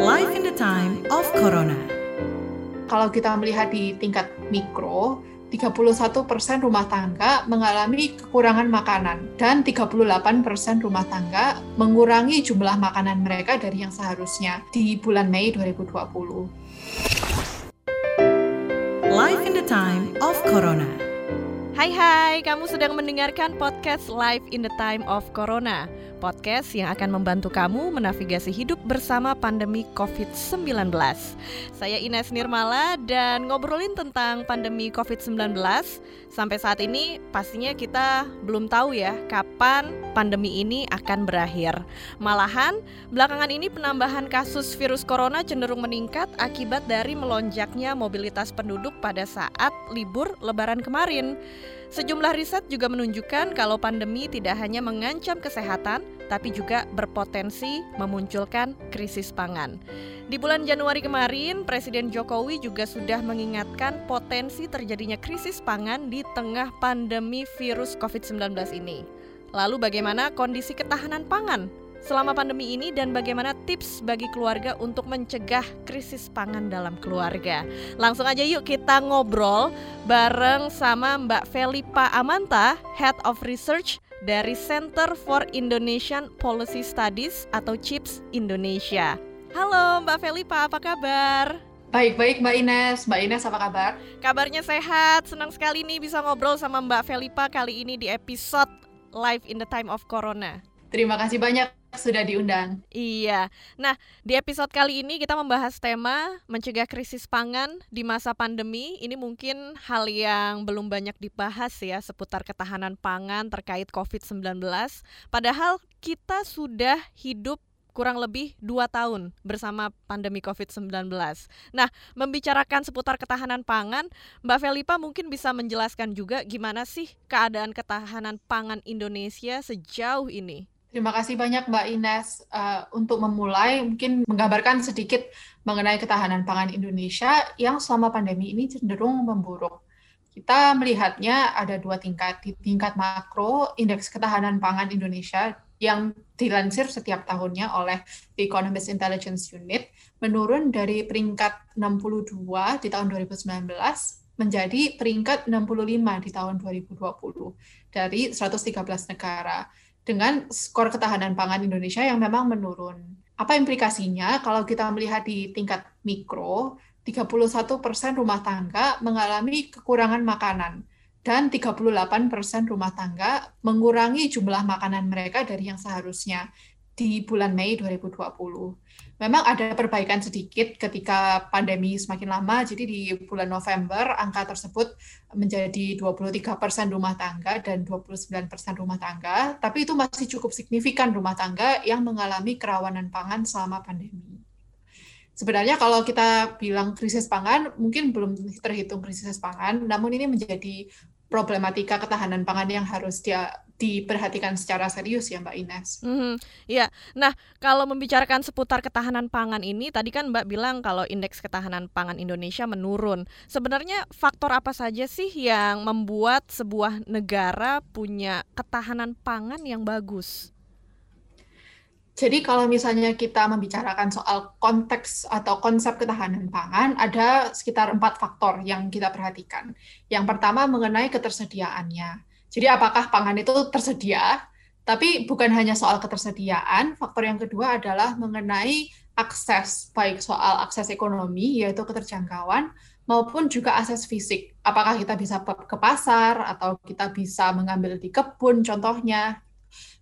Life in the time of Corona. Kalau kita melihat di tingkat mikro, 31 persen rumah tangga mengalami kekurangan makanan dan 38 persen rumah tangga mengurangi jumlah makanan mereka dari yang seharusnya di bulan Mei 2020. Life in the time of Corona. Hai hai, kamu sedang mendengarkan podcast Live in the Time of Corona. Podcast yang akan membantu kamu menavigasi hidup bersama pandemi COVID-19 Saya Ines Nirmala dan ngobrolin tentang pandemi COVID-19 Sampai saat ini pastinya kita belum tahu ya kapan pandemi ini akan berakhir. Malahan belakangan ini penambahan kasus virus corona cenderung meningkat akibat dari melonjaknya mobilitas penduduk pada saat libur lebaran kemarin Sejumlah riset juga menunjukkan kalau pandemi tidak hanya mengancam kesehatan, tapi juga berpotensi memunculkan krisis pangan. Di bulan Januari kemarin, Presiden Jokowi juga sudah mengingatkan potensi terjadinya krisis pangan di tengah pandemi virus COVID-19 ini. Lalu bagaimana kondisi ketahanan pangan selama pandemi ini dan bagaimana tips bagi keluarga untuk mencegah krisis pangan dalam keluarga. Langsung aja yuk kita ngobrol bareng sama Mbak Felipa Amanta, Head of Research dari Center for Indonesian Policy Studies atau CHIPS Indonesia. Halo Mbak Felipa, apa kabar? Baik-baik Mbak Ines, Mbak Ines apa kabar? Kabarnya sehat, senang sekali nih bisa ngobrol sama Mbak Felipa kali ini di episode Live in the Time of Corona. Terima kasih banyak sudah diundang. Iya. Nah, di episode kali ini kita membahas tema mencegah krisis pangan di masa pandemi. Ini mungkin hal yang belum banyak dibahas ya seputar ketahanan pangan terkait COVID-19. Padahal kita sudah hidup kurang lebih dua tahun bersama pandemi COVID-19. Nah, membicarakan seputar ketahanan pangan, Mbak Felipa mungkin bisa menjelaskan juga gimana sih keadaan ketahanan pangan Indonesia sejauh ini? Terima kasih banyak Mbak Ines uh, untuk memulai mungkin menggambarkan sedikit mengenai ketahanan pangan Indonesia yang selama pandemi ini cenderung memburuk. Kita melihatnya ada dua tingkat. Di tingkat makro, indeks ketahanan pangan Indonesia yang dilansir setiap tahunnya oleh The Economist Intelligence Unit menurun dari peringkat 62 di tahun 2019 menjadi peringkat 65 di tahun 2020 dari 113 negara dengan skor ketahanan pangan Indonesia yang memang menurun. Apa implikasinya kalau kita melihat di tingkat mikro, 31 persen rumah tangga mengalami kekurangan makanan dan 38 persen rumah tangga mengurangi jumlah makanan mereka dari yang seharusnya di bulan Mei 2020 memang ada perbaikan sedikit ketika pandemi semakin lama. Jadi di bulan November angka tersebut menjadi 23 persen rumah tangga dan 29 persen rumah tangga. Tapi itu masih cukup signifikan rumah tangga yang mengalami kerawanan pangan selama pandemi. Sebenarnya kalau kita bilang krisis pangan, mungkin belum terhitung krisis pangan, namun ini menjadi problematika ketahanan pangan yang harus dia diperhatikan secara serius ya Mbak Ines. Mm-hmm. Ya, nah kalau membicarakan seputar ketahanan pangan ini, tadi kan Mbak bilang kalau indeks ketahanan pangan Indonesia menurun. Sebenarnya faktor apa saja sih yang membuat sebuah negara punya ketahanan pangan yang bagus? Jadi kalau misalnya kita membicarakan soal konteks atau konsep ketahanan pangan, ada sekitar empat faktor yang kita perhatikan. Yang pertama mengenai ketersediaannya. Jadi apakah pangan itu tersedia? Tapi bukan hanya soal ketersediaan, faktor yang kedua adalah mengenai akses, baik soal akses ekonomi, yaitu keterjangkauan, maupun juga akses fisik. Apakah kita bisa ke pasar, atau kita bisa mengambil di kebun, contohnya.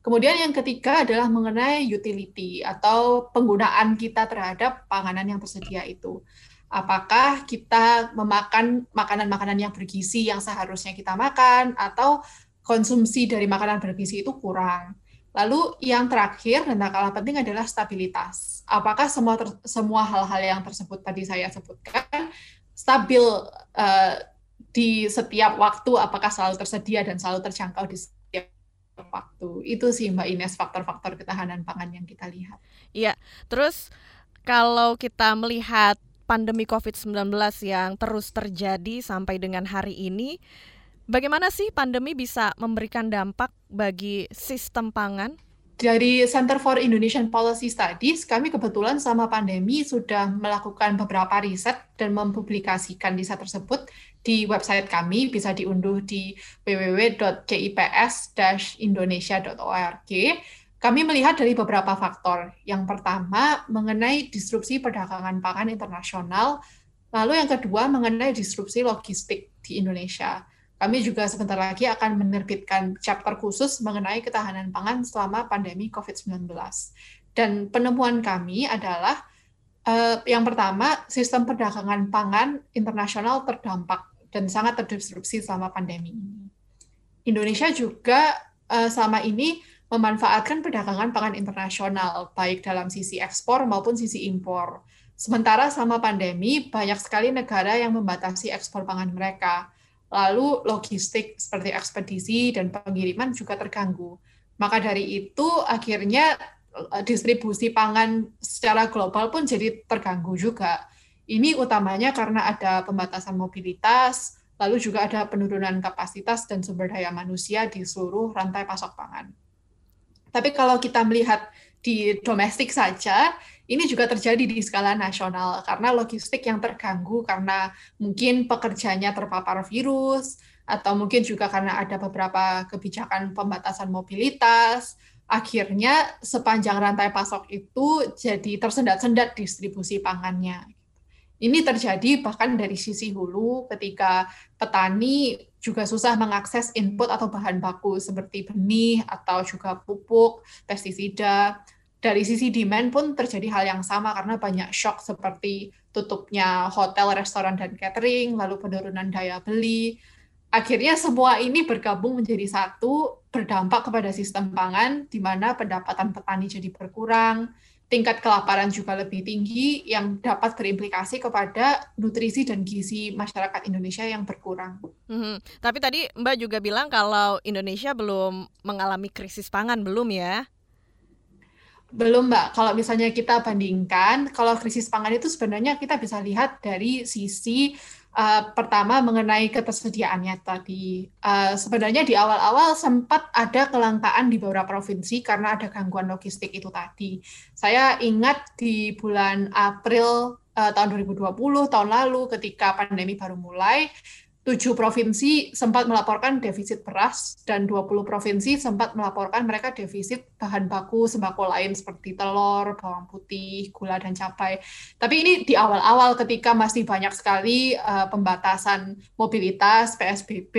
Kemudian yang ketiga adalah mengenai utility, atau penggunaan kita terhadap panganan yang tersedia itu apakah kita memakan makanan-makanan yang bergizi yang seharusnya kita makan atau konsumsi dari makanan bergizi itu kurang. Lalu yang terakhir dan tak kalah penting adalah stabilitas. Apakah semua ter, semua hal-hal yang tersebut tadi saya sebutkan stabil uh, di setiap waktu? Apakah selalu tersedia dan selalu terjangkau di setiap waktu? Itu sih Mbak Ines faktor-faktor ketahanan pangan yang kita lihat. Iya, terus kalau kita melihat pandemi COVID-19 yang terus terjadi sampai dengan hari ini, bagaimana sih pandemi bisa memberikan dampak bagi sistem pangan? dari Center for Indonesian Policy Studies, kami kebetulan selama pandemi sudah melakukan beberapa riset dan mempublikasikan riset tersebut di website kami, bisa diunduh di www.kips-indonesia.org. Kami melihat dari beberapa faktor. Yang pertama, mengenai disrupsi perdagangan pangan internasional, lalu yang kedua mengenai disrupsi logistik di Indonesia. Kami juga sebentar lagi akan menerbitkan chapter khusus mengenai ketahanan pangan selama pandemi COVID-19. Dan penemuan kami adalah uh, yang pertama, sistem perdagangan pangan internasional terdampak dan sangat terdisrupsi selama pandemi ini. Indonesia juga uh, selama ini memanfaatkan perdagangan pangan internasional, baik dalam sisi ekspor maupun sisi impor. Sementara selama pandemi, banyak sekali negara yang membatasi ekspor pangan mereka Lalu logistik seperti ekspedisi dan pengiriman juga terganggu. Maka dari itu akhirnya eh, distribusi pangan secara global pun jadi terganggu juga. Ini utamanya karena ada pembatasan mobilitas, lalu juga ada penurunan kapasitas dan sumber daya manusia di seluruh rantai pasok pangan. Tapi kalau kita melihat di domestik saja, ini juga terjadi di skala nasional karena logistik yang terganggu karena mungkin pekerjanya terpapar virus atau mungkin juga karena ada beberapa kebijakan pembatasan mobilitas. Akhirnya sepanjang rantai pasok itu jadi tersendat-sendat distribusi pangannya. Ini terjadi bahkan dari sisi hulu ketika petani juga susah mengakses input atau bahan baku seperti benih atau juga pupuk, pestisida dari sisi demand pun terjadi hal yang sama karena banyak shock seperti tutupnya hotel, restoran, dan catering, lalu penurunan daya beli. Akhirnya semua ini bergabung menjadi satu, berdampak kepada sistem pangan, di mana pendapatan petani jadi berkurang, tingkat kelaparan juga lebih tinggi, yang dapat berimplikasi kepada nutrisi dan gizi masyarakat Indonesia yang berkurang. Hmm, tapi tadi Mbak juga bilang kalau Indonesia belum mengalami krisis pangan, belum ya? Belum, Mbak. Kalau misalnya kita bandingkan, kalau krisis pangan itu sebenarnya kita bisa lihat dari sisi uh, pertama mengenai ketersediaannya tadi. Uh, sebenarnya di awal-awal sempat ada kelangkaan di beberapa provinsi karena ada gangguan logistik itu tadi. Saya ingat di bulan April uh, tahun 2020, tahun lalu ketika pandemi baru mulai, tujuh provinsi sempat melaporkan defisit beras dan 20 provinsi sempat melaporkan mereka defisit bahan baku sembako lain seperti telur, bawang putih, gula dan cabai. Tapi ini di awal-awal ketika masih banyak sekali uh, pembatasan mobilitas PSBB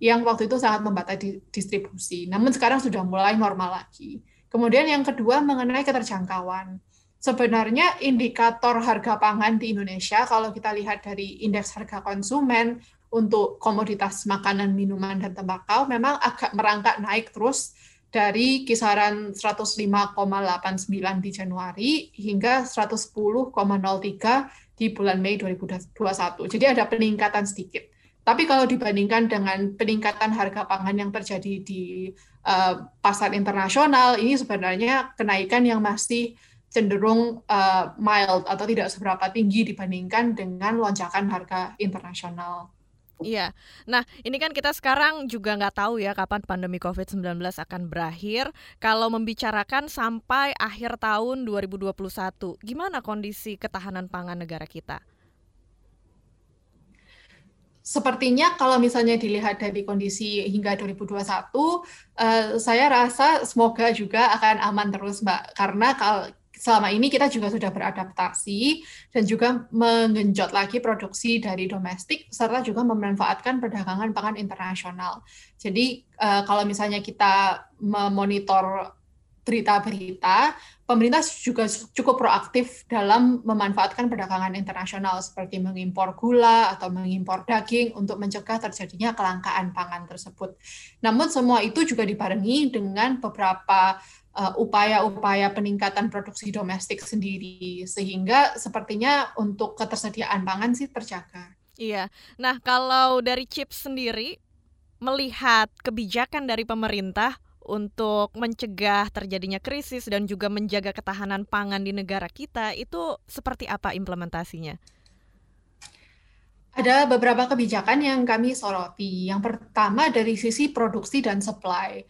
yang waktu itu sangat membatasi distribusi. Namun sekarang sudah mulai normal lagi. Kemudian yang kedua mengenai keterjangkauan sebenarnya indikator harga pangan di Indonesia, kalau kita lihat dari indeks harga konsumen, untuk komoditas makanan, minuman, dan tembakau memang agak merangkak naik terus dari kisaran 105,89 di Januari hingga 110,03 di bulan Mei 2021. Jadi ada peningkatan sedikit. Tapi kalau dibandingkan dengan peningkatan harga pangan yang terjadi di uh, pasar internasional, ini sebenarnya kenaikan yang masih cenderung uh, mild atau tidak seberapa tinggi dibandingkan dengan lonjakan harga internasional. Iya. Nah, ini kan kita sekarang juga nggak tahu ya kapan pandemi COVID-19 akan berakhir. Kalau membicarakan sampai akhir tahun 2021, gimana kondisi ketahanan pangan negara kita? Sepertinya kalau misalnya dilihat dari kondisi hingga 2021, eh, saya rasa semoga juga akan aman terus, Mbak. Karena kalau selama ini kita juga sudah beradaptasi dan juga mengenjot lagi produksi dari domestik serta juga memanfaatkan perdagangan pangan internasional. Jadi uh, kalau misalnya kita memonitor berita-berita, pemerintah juga cukup proaktif dalam memanfaatkan perdagangan internasional seperti mengimpor gula atau mengimpor daging untuk mencegah terjadinya kelangkaan pangan tersebut. Namun semua itu juga dibarengi dengan beberapa Uh, upaya-upaya uh, peningkatan produksi domestik sendiri sehingga sepertinya untuk ketersediaan pangan sih terjaga. Iya. Nah, kalau dari Chips sendiri melihat kebijakan dari pemerintah untuk mencegah terjadinya krisis dan juga menjaga ketahanan pangan di negara kita itu seperti apa implementasinya? Ada beberapa kebijakan yang kami soroti. Yang pertama dari sisi produksi dan supply.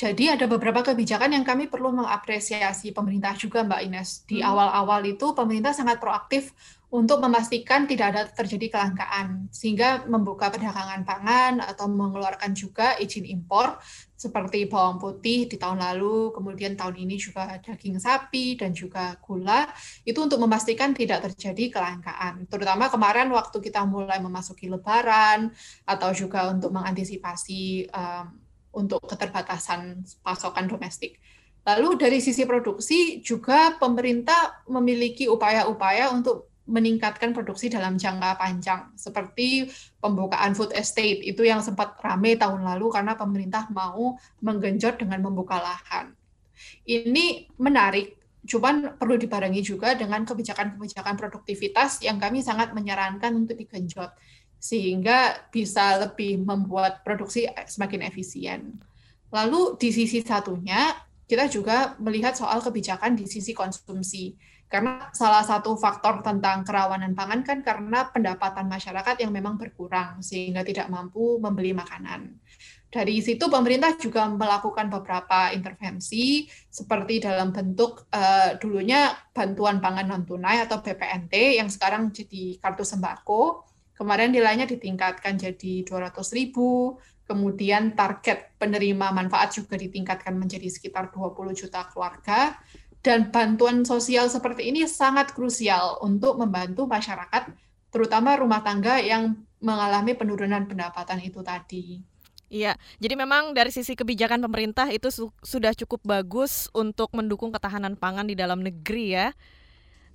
Jadi ada beberapa kebijakan yang kami perlu mengapresiasi pemerintah juga Mbak Ines. Di hmm. awal-awal hmm. itu pemerintah sangat proaktif untuk memastikan tidak ada terjadi kelangkaan, sehingga membuka perdagangan pangan atau mengeluarkan juga izin impor seperti bawang putih di tahun lalu, kemudian tahun ini juga daging sapi dan juga gula, itu untuk memastikan tidak terjadi kelangkaan. Terutama kemarin waktu kita mulai memasuki lebaran, atau juga untuk mengantisipasi um, untuk keterbatasan pasokan domestik. Lalu dari sisi produksi juga pemerintah memiliki upaya-upaya untuk meningkatkan produksi dalam jangka panjang seperti pembukaan food estate itu yang sempat ramai tahun lalu karena pemerintah mau menggenjot dengan membuka lahan. Ini menarik, cuman perlu dibarengi juga dengan kebijakan-kebijakan produktivitas yang kami sangat menyarankan untuk digenjot sehingga bisa lebih membuat produksi semakin efisien. Lalu di sisi satunya kita juga melihat soal kebijakan di sisi konsumsi karena salah satu faktor tentang kerawanan pangan kan karena pendapatan masyarakat yang memang berkurang sehingga tidak mampu membeli makanan. Dari situ pemerintah juga melakukan beberapa intervensi seperti dalam bentuk uh, dulunya bantuan pangan non tunai atau BPNT yang sekarang jadi kartu sembako. Kemarin nilainya ditingkatkan jadi 200 ribu, kemudian target penerima manfaat juga ditingkatkan menjadi sekitar 20 juta keluarga dan bantuan sosial seperti ini sangat krusial untuk membantu masyarakat, terutama rumah tangga yang mengalami penurunan pendapatan itu tadi. Iya, jadi memang dari sisi kebijakan pemerintah itu su sudah cukup bagus untuk mendukung ketahanan pangan di dalam negeri ya.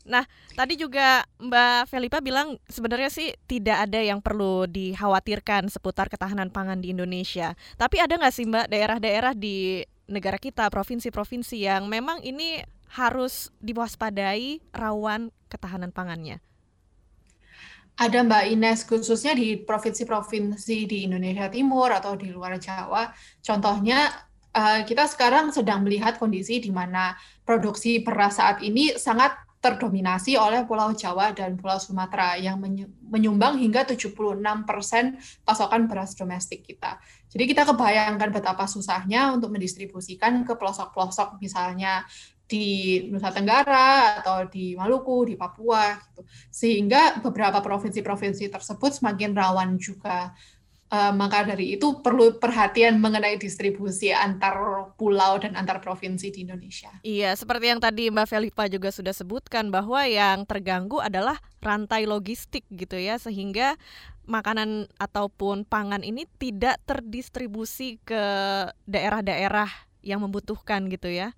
Nah, tadi juga Mbak Felipa bilang sebenarnya sih tidak ada yang perlu dikhawatirkan seputar ketahanan pangan di Indonesia. Tapi ada nggak sih Mbak daerah-daerah di negara kita, provinsi-provinsi yang memang ini harus diwaspadai rawan ketahanan pangannya? Ada Mbak Ines, khususnya di provinsi-provinsi di Indonesia Timur atau di luar Jawa. Contohnya, eh, kita sekarang sedang melihat kondisi di mana produksi beras saat ini sangat terdominasi oleh Pulau Jawa dan Pulau Sumatera yang menyumbang hingga 76 persen pasokan beras domestik kita. Jadi kita kebayangkan betapa susahnya untuk mendistribusikan ke pelosok-pelosok misalnya di Nusa Tenggara atau di Maluku, di Papua gitu. Sehingga beberapa provinsi-provinsi tersebut semakin rawan juga. Uh, maka dari itu perlu perhatian mengenai distribusi antar pulau dan antar provinsi di Indonesia. Iya, seperti yang tadi Mbak Felipa juga sudah sebutkan bahwa yang terganggu adalah rantai logistik gitu ya, sehingga makanan ataupun pangan ini tidak terdistribusi ke daerah-daerah yang membutuhkan gitu ya.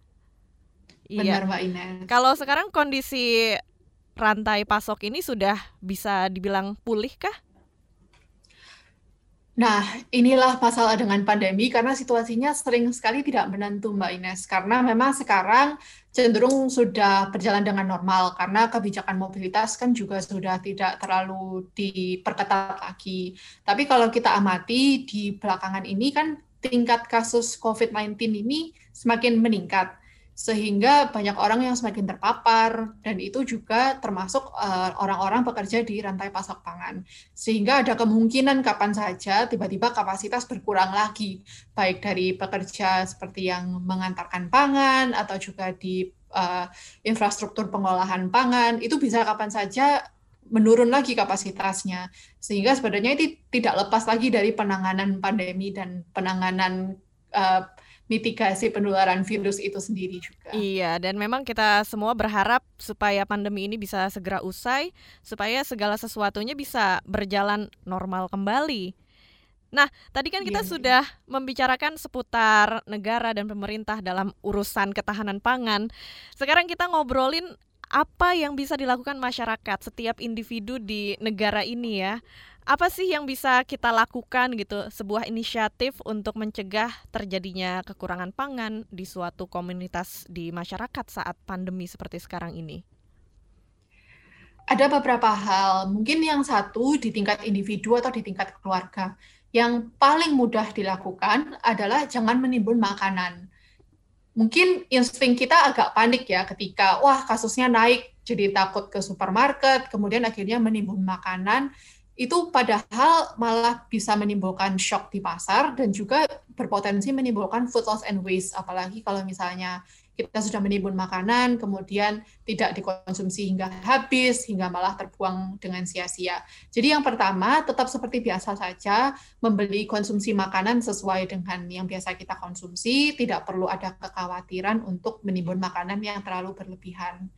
Iya. Benar Mbak Ines. Kalau sekarang kondisi rantai pasok ini sudah bisa dibilang pulih kah? Nah, inilah masalah dengan pandemi karena situasinya sering sekali tidak menentu Mbak Ines. Karena memang sekarang cenderung sudah berjalan dengan normal karena kebijakan mobilitas kan juga sudah tidak terlalu diperketat lagi. Tapi kalau kita amati di belakangan ini kan tingkat kasus COVID-19 ini semakin meningkat sehingga banyak orang yang semakin terpapar dan itu juga termasuk eh, orang-orang uh, bekerja di rantai pasok pangan. Sehingga ada kemungkinan kapan saja tiba-tiba kapasitas berkurang lagi baik dari pekerja seperti yang mengantarkan pangan atau juga di uh, infrastruktur pengolahan pangan itu bisa kapan saja menurun lagi kapasitasnya. Sehingga sebenarnya itu tidak lepas lagi dari penanganan pandemi dan penanganan uh, mitigasi penularan virus itu sendiri juga. Iya, dan memang kita semua berharap supaya pandemi ini bisa segera usai, supaya segala sesuatunya bisa berjalan normal kembali. Nah, tadi kan kita iya, sudah iya. membicarakan seputar negara dan pemerintah dalam urusan ketahanan pangan. Sekarang kita ngobrolin apa yang bisa dilakukan masyarakat setiap individu di negara ini ya apa sih yang bisa kita lakukan gitu sebuah inisiatif untuk mencegah terjadinya kekurangan pangan di suatu komunitas di masyarakat saat pandemi seperti sekarang ini? Ada beberapa hal, mungkin yang satu di tingkat individu atau di tingkat keluarga. Yang paling mudah dilakukan adalah jangan menimbun makanan. Mungkin insting kita agak panik ya ketika wah kasusnya naik jadi takut ke supermarket, kemudian akhirnya menimbun makanan itu padahal malah bisa menimbulkan shock di pasar dan juga berpotensi menimbulkan food loss and waste apalagi kalau misalnya kita sudah menimbun makanan kemudian tidak dikonsumsi hingga habis hingga malah terbuang dengan sia-sia. Jadi yang pertama tetap seperti biasa saja membeli konsumsi makanan sesuai dengan yang biasa kita konsumsi, tidak perlu ada kekhawatiran untuk menimbun makanan yang terlalu berlebihan.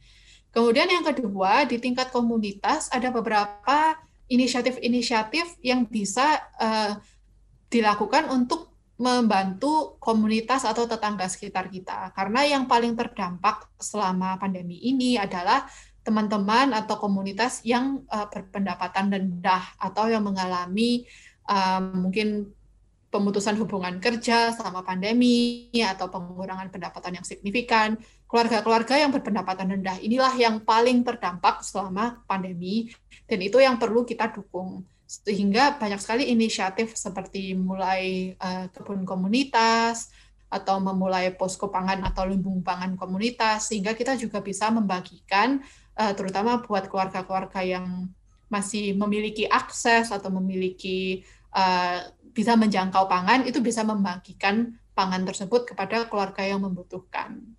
Kemudian yang kedua di tingkat komunitas ada beberapa inisiatif-inisiatif yang bisa uh, dilakukan untuk membantu komunitas atau tetangga sekitar kita. Karena yang paling terdampak selama pandemi ini adalah teman-teman atau komunitas yang uh, berpendapatan rendah atau yang mengalami uh, mungkin pemutusan hubungan kerja selama pandemi atau pengurangan pendapatan yang signifikan. Keluarga-keluarga yang berpendapatan rendah inilah yang paling terdampak selama pandemi dan itu yang perlu kita dukung. Sehingga banyak sekali inisiatif seperti mulai uh, kebun komunitas atau memulai posko pangan atau lumbung pangan komunitas sehingga kita juga bisa membagikan uh, terutama buat keluarga-keluarga yang masih memiliki akses atau memiliki uh, bisa menjangkau pangan itu bisa membagikan pangan tersebut kepada keluarga yang membutuhkan.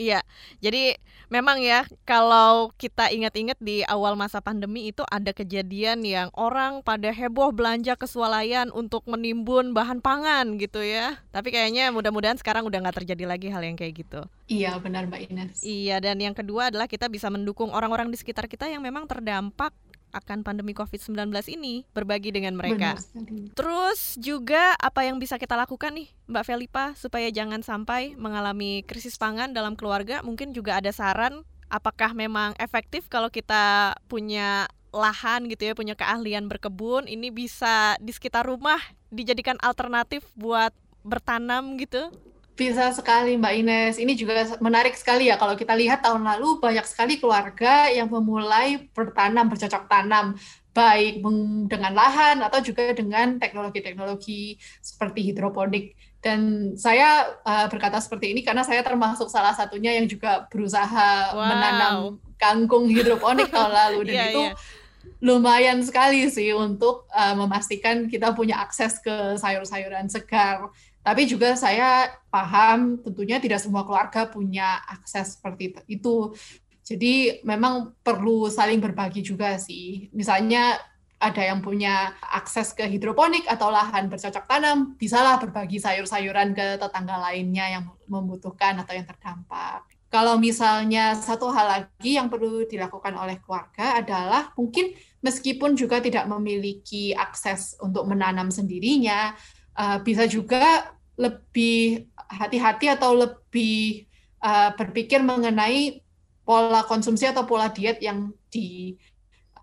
Iya, jadi memang ya kalau kita ingat-ingat di awal masa pandemi itu ada kejadian yang orang pada heboh belanja ke swalayan untuk menimbun bahan pangan gitu ya. Tapi kayaknya mudah-mudahan sekarang udah nggak terjadi lagi hal yang kayak gitu. Iya benar Mbak Ines. Iya dan yang kedua adalah kita bisa mendukung orang-orang di sekitar kita yang memang terdampak akan pandemi COVID-19 ini berbagi dengan mereka. Terus juga apa yang bisa kita lakukan nih Mbak Felipa supaya jangan sampai mengalami krisis pangan dalam keluarga? Mungkin juga ada saran apakah memang efektif kalau kita punya lahan gitu ya, punya keahlian berkebun, ini bisa di sekitar rumah dijadikan alternatif buat bertanam gitu? Bisa sekali Mbak Ines. Ini juga menarik sekali ya kalau kita lihat tahun lalu banyak sekali keluarga yang memulai bertanam, bercocok tanam baik dengan lahan atau juga dengan teknologi-teknologi seperti hidroponik. Dan saya uh, berkata seperti ini karena saya termasuk salah satunya yang juga berusaha wow. menanam kangkung hidroponik tahun lalu dan yeah, itu yeah. lumayan sekali sih untuk uh, memastikan kita punya akses ke sayur-sayuran segar tapi juga saya paham tentunya tidak semua keluarga punya akses seperti itu. Jadi memang perlu saling berbagi juga sih. Misalnya ada yang punya akses ke hidroponik atau lahan bercocok tanam, bisalah berbagi sayur-sayuran ke tetangga lainnya yang membutuhkan atau yang terdampak. Kalau misalnya satu hal lagi yang perlu dilakukan oleh keluarga adalah mungkin meskipun juga tidak memiliki akses untuk menanam sendirinya, uh, bisa juga lebih hati-hati atau lebih uh, berpikir mengenai pola konsumsi atau pola diet yang di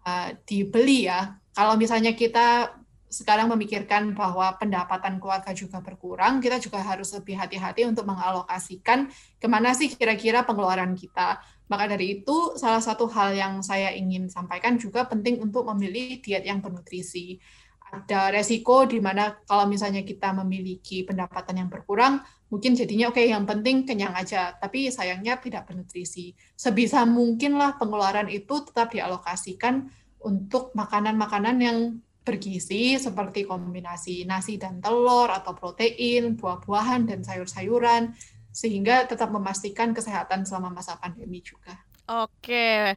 uh, dibeli ya. Kalau misalnya kita sekarang memikirkan bahwa pendapatan keluarga juga berkurang, kita juga harus lebih hati-hati untuk mengalokasikan ke mana sih kira-kira pengeluaran kita. Maka dari itu, salah satu hal yang saya ingin sampaikan juga penting untuk memilih diet yang bernutrisi ada resiko di mana kalau misalnya kita memiliki pendapatan yang berkurang, mungkin jadinya oke okay, yang penting kenyang aja, tapi sayangnya tidak bernutrisi. Sebisa mungkinlah pengeluaran itu tetap dialokasikan untuk makanan-makanan yang bergizi seperti kombinasi nasi dan telur atau protein, buah-buahan dan sayur-sayuran sehingga tetap memastikan kesehatan selama masa pandemi juga. Oke,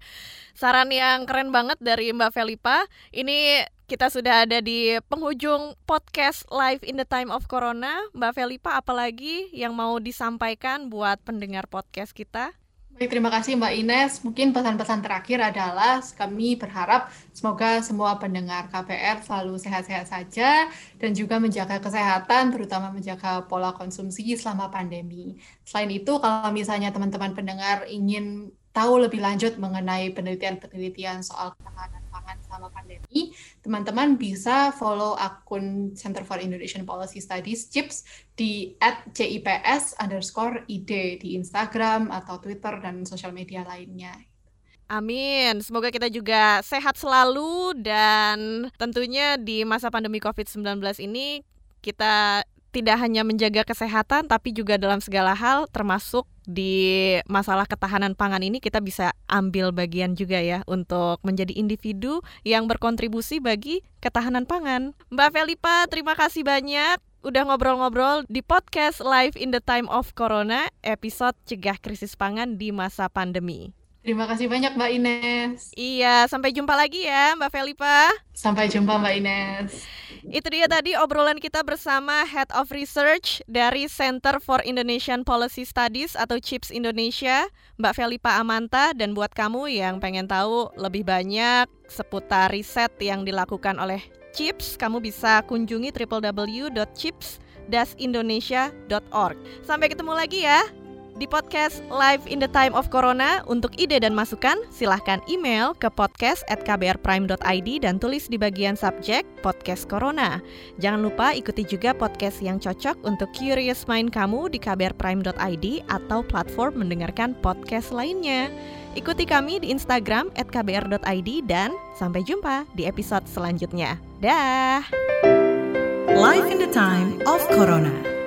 saran yang keren banget dari Mbak Felipa. Ini kita sudah ada di penghujung podcast Live in the Time of Corona. Mbak Felipa, apalagi yang mau disampaikan buat pendengar podcast kita? Baik, terima kasih Mbak Ines. Mungkin pesan-pesan terakhir adalah kami berharap semoga semua pendengar KPR selalu sehat-sehat saja dan juga menjaga kesehatan, terutama menjaga pola konsumsi selama pandemi. Selain itu, kalau misalnya teman-teman pendengar ingin tahu lebih lanjut mengenai penelitian-penelitian soal ketahanan pangan selama pandemi, teman-teman bisa follow akun Center for Indonesian Policy Studies CIPS di @cips underscore id di Instagram atau Twitter dan sosial media lainnya. Amin. Semoga kita juga sehat selalu dan tentunya di masa pandemi COVID-19 ini kita tidak hanya menjaga kesehatan tapi juga dalam segala hal termasuk di masalah ketahanan pangan ini kita bisa ambil bagian juga ya untuk menjadi individu yang berkontribusi bagi ketahanan pangan. Mbak Felipa, terima kasih banyak udah ngobrol-ngobrol di podcast Live in the Time of Corona episode Cegah Krisis Pangan di Masa Pandemi. Terima kasih banyak Mbak Ines. Iya, sampai jumpa lagi ya Mbak Felipa. Sampai jumpa Mbak Ines. Itu dia tadi obrolan kita bersama Head of Research dari Center for Indonesian Policy Studies atau CHIPS Indonesia, Mbak Felipa Amanta. Dan buat kamu yang pengen tahu lebih banyak seputar riset yang dilakukan oleh CHIPS, kamu bisa kunjungi www.chips-indonesia.org. Sampai ketemu lagi ya di podcast Live in the Time of Corona. Untuk ide dan masukan, silahkan email ke podcast at kbrprime.id dan tulis di bagian subjek podcast Corona. Jangan lupa ikuti juga podcast yang cocok untuk curious mind kamu di kbrprime.id atau platform mendengarkan podcast lainnya. Ikuti kami di Instagram at kbr.id dan sampai jumpa di episode selanjutnya. Dah! Live in the Time of Corona.